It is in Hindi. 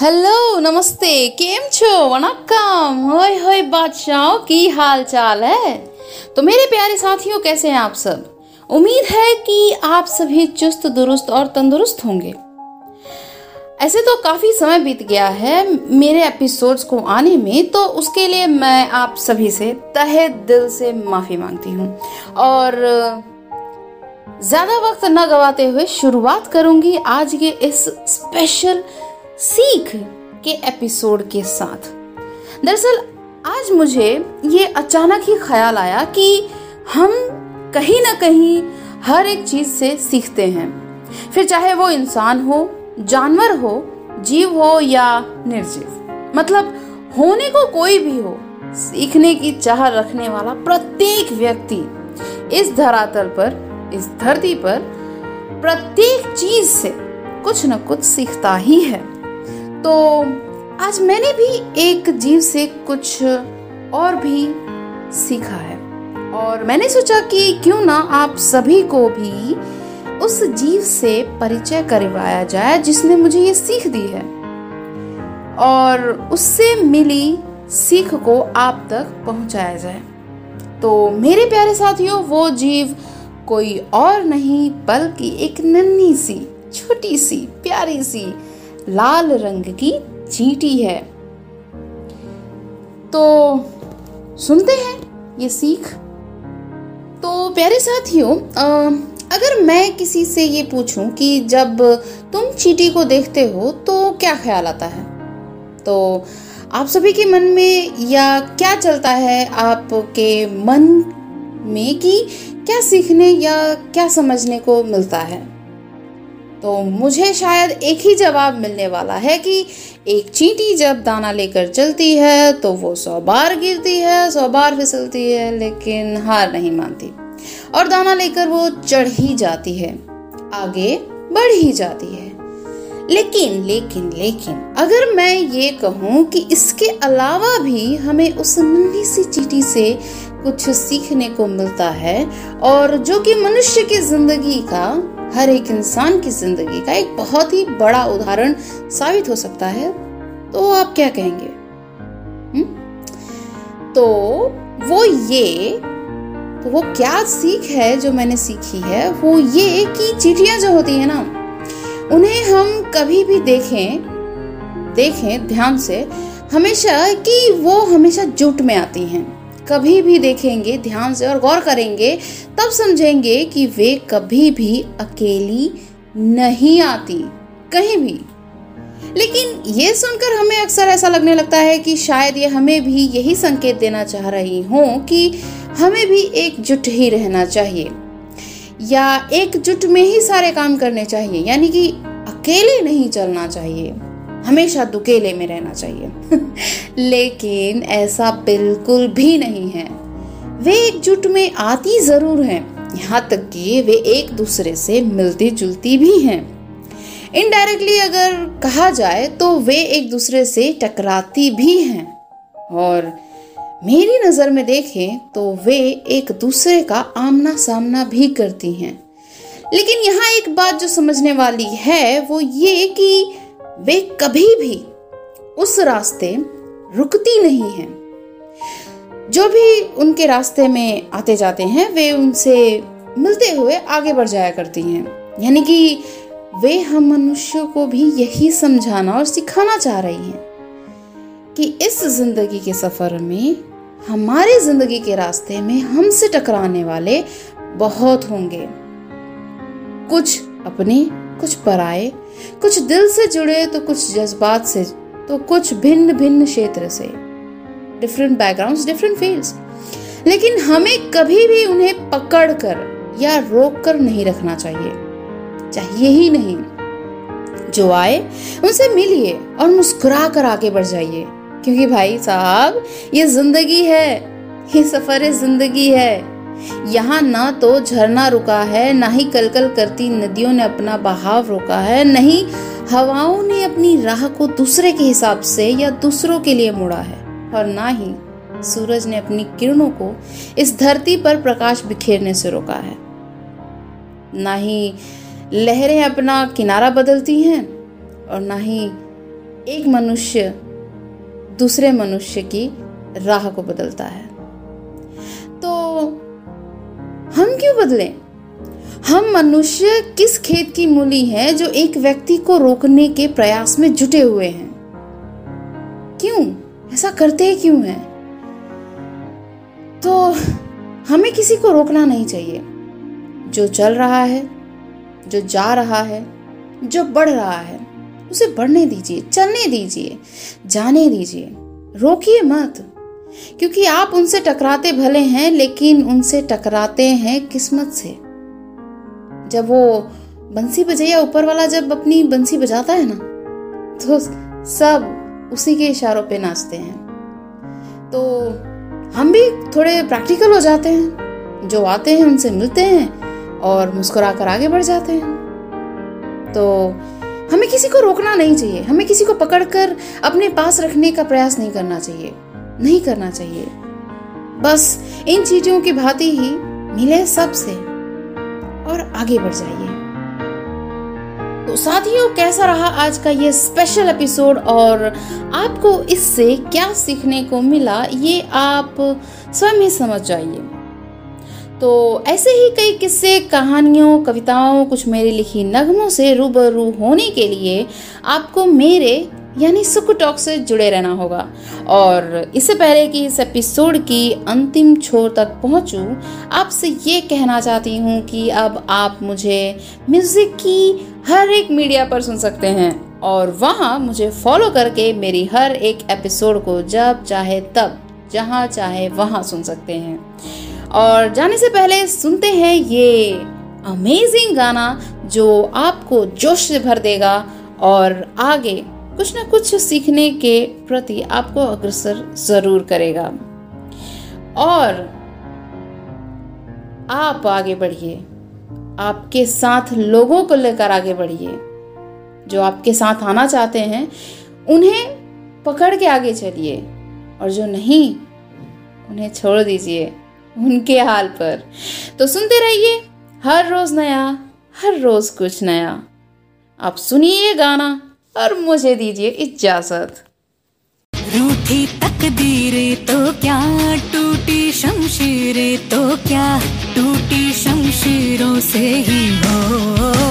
हेलो नमस्ते, केम छो? वनकम होय होय, बादशाहों, की हाल चाल है? तो मेरे प्यारे साथियों, कैसे हैं आप सब? उम्मीद है कि आप सभी चुस्त, दुरुस्त और तंदुरुस्त होंगे। ऐसे तो काफ़ी समय बीत गया है मेरे एपिसोड्स को आने में तो उसके लिए मैं आप सभी से तहे दिल से माफ़ी मांगती हूँ। और, ज़्यादा वक्त न गवाते हुए शुरुआत करूँगी आज के इस स्पेशल सीख के एपिसोड के साथ। दरअसल, आज मुझे ये अचानक ही ख्याल आया कि हम कहीं ना कहीं हर एक चीज़ से सीखते हैं। फिर चाहे वो इंसान हो, जानवर हो, जीव हो या निर्जीव। मतलब होने को कोई भी हो, सीखने की चाह रखने वाला प्रत्येक व्यक्ति इस धरातल पर, इस धरती पर प्रत्येक चीज़ से कुछ न कुछ सीखता ही है। तो आज मैंने भी एक जीव से कुछ और भी सीखा है। और मैंने सोचा कि क्यों ना आप सभी को भी उस जीव से परिचय करवाया जाए जिसने मुझे ये सीख दी है। और उससे मिली सीख को आप तक पहुँचाया जाए। तो मेरे प्यारे साथियों, वो जीव कोई और नहीं, बल्कि एक नन्ही सी, छोटी सी, प्यारी सी लाल रंग की चीटी है। तो सुनते हैं ये सीख। तो प्यारे साथियों अगर मैं किसी से ये पूछूँ कि जब तुम चीटी को देखते हो तो क्या ख्याल आता है? तो आप सभी के मन में या क्या चलता है? आपके मन में कि क्या सीखने या क्या समझने को मिलता है? तो मुझे शायद एक ही जवाब मिलने वाला है कि एक चींटी जब दाना लेकर चलती है तो वो सौ बार गिरती है, सौ बार फिसलती है, लेकिन हार नहीं मानती। और दाना लेकर वो चढ़ ही जाती है, आगे बढ़ ही जाती है। लेकिन लेकिन लेकिन, अगर मैं ये कहूँ कि इसके अलावा भी हमें उस नन्ही सी चीटी से कुछ सीखने को मिलता है, और जो कि मनुष्य की ज़िंदगी का हर एक इंसान की ज़िंदगी का एक बहुत ही बड़ा उदाहरण साबित हो सकता है। तो आप क्या कहेंगे? हुँ? तो वो ये तो वो क्या सीख है जो मैंने सीखी है? वो ये कि चीटियाँ जो होती है ना, उन्हें हम कभी भी देखें देखें ध्यान से, हमेशा कि वो हमेशा जुट में आती हैं। कभी भी देखेंगे, ध्यान से और गौर करेंगे, तब समझेंगे कि वे कभी भी अकेली नहीं आती, कहीं भी। लेकिन ये सुनकर हमें अक्सर ऐसा लगने लगता है कि शायद ये हमें भी यही संकेत देना चाह रही हो कि हमें भी एकजुट ही रहना चाहिए, या एकजुट में ही सारे काम करने चाहिए, यानी कि अकेले नहीं चलना चाहिए। हमेशा दुकेले में रहना चाहिए। लेकिन ऐसा बिल्कुल भी नहीं है। वे एकजुट में आती ज़रूर हैं, यहाँ तक कि वे एक दूसरे से मिलती जुलती भी हैं। इनडायरेक्टली अगर कहा जाए तो वे एक दूसरे से टकराती भी हैं। और मेरी नज़र में देखें तो वे एक दूसरे का आमना सामना भी करती हैं। लेकिन यहाँ एक बात जो समझने वाली है, वो ये कि वे कभी भी उस रास्ते रुकती नहीं हैं। जो भी उनके रास्ते में आते जाते हैं, वे उनसे मिलते हुए आगे बढ़ जाया करती हैं। यानी कि वे हम मनुष्यों को भी यही समझाना और सिखाना चाह रही हैं कि इस ज़िंदगी के सफ़र में, हमारे ज़िंदगी के रास्ते में हमसे टकराने वाले बहुत होंगे। कुछ अपने कुछ पराए, कुछ दिल से जुड़े तो कुछ जज्बात से तो कुछ भिन्न भिन्न क्षेत्र से। डिफरेंट बैकग्राउंड्स डिफरेंट फील्ड्स लेकिन हमें कभी भी उन्हें पकड़ कर या रोक कर नहीं रखना चाहिए। चाहिए ही नहीं। जो आए, उनसे मिलिए और मुस्कुरा कर आगे बढ़ जाइए। क्योंकि भाई साहब, ये ज़िंदगी है। ये सफ़र ज़िंदगी है। यहाँ ना तो झरना रुका है, ना ही कलकल करती नदियों ने अपना बहाव रोका है, नहीं हवाओं ने अपनी राह को दूसरे के हिसाब से या दूसरों के लिए मोड़ा है, और ना ही सूरज ने अपनी किरणों को इस धरती पर प्रकाश बिखेरने से रोका है। ना ही लहरें अपना किनारा बदलती हैं, और ना ही एक मनुष्य दूसरे मनुष्य की राह को बदलता है। तो हम क्यों बदले? हम मनुष्य किस खेत की मूली है जो एक व्यक्ति को रोकने के प्रयास में जुटे हुए हैं? क्यों? ऐसा करते क्यों हैं? तो हमें किसी को रोकना नहीं चाहिए। जो चल रहा है, जो जा रहा है, जो बढ़ रहा है, उसे बढ़ने दीजिए, चलने दीजिए, जाने दीजिए। रोकिए मत। क्योंकि आप उनसे टकराते भले हैं, लेकिन उनसे टकराते हैं किस्मत से। जब वो बंसी बजैया ऊपर वाला जब अपनी बंसी बजाता है ना तो सब उसी के इशारों पे नाचते हैं। तो हम भी थोड़े प्रैक्टिकल हो जाते हैं, जो आते हैं उनसे मिलते हैं और मुस्कुरा कर आगे बढ़ जाते हैं। तो हमें किसी को रोकना नहीं चाहिए, हमें किसी को पकड़कर अपने पास रखने का प्रयास नहीं करना चाहिए। नहीं करना चाहिए। बस इन चीज़ों की भांति ही मिले सबसे और आगे बढ़ जाइए। तो साथियों, कैसा रहा आज का ये स्पेशल एपिसोड और आपको इससे क्या सीखने को मिला, ये आप स्वयं ही समझ जाइए। तो ऐसे ही कई किस्से, कहानियों, कविताओं, कुछ मेरी लिखी नगमों से रूबरू होने के लिए आपको मेरे यानी सुख टॉक से जुड़े रहना होगा। और इससे पहले कि इस एपिसोड की अंतिम छोर तक पहुंचूं, आपसे ये कहना चाहती हूँ कि अब आप मुझे म्यूज़िक की हर एक मीडिया पर सुन सकते हैं। और वहाँ मुझे फॉलो करके मेरी हर एक एपिसोड को जब चाहे तब, जहाँ चाहे वहाँ सुन सकते हैं। और जाने से पहले सुनते हैं ये अमेजिंग गाना जो आपको जोश से भर देगा। और आगे कुछ ना कुछ सीखने के प्रति आपको अग्रसर ज़रूर करेगा। और आप आगे बढ़िए। आपके साथ लोगों को लेकर आगे बढ़िए। जो आपके साथ आना चाहते हैं, उन्हें पकड़ के आगे चलिए। और जो नहीं, उन्हें छोड़ दीजिए उनके हाल पर। तो सुनते रहिए, हर रोज नया, हर रोज कुछ नया। आप सुनिए गाना। और मुझे दीजिए इजाज़त। रूठी तकदीरें तो क्या, टूटी शमशीरें तो क्या, टूटी शमशीरों से ही हो।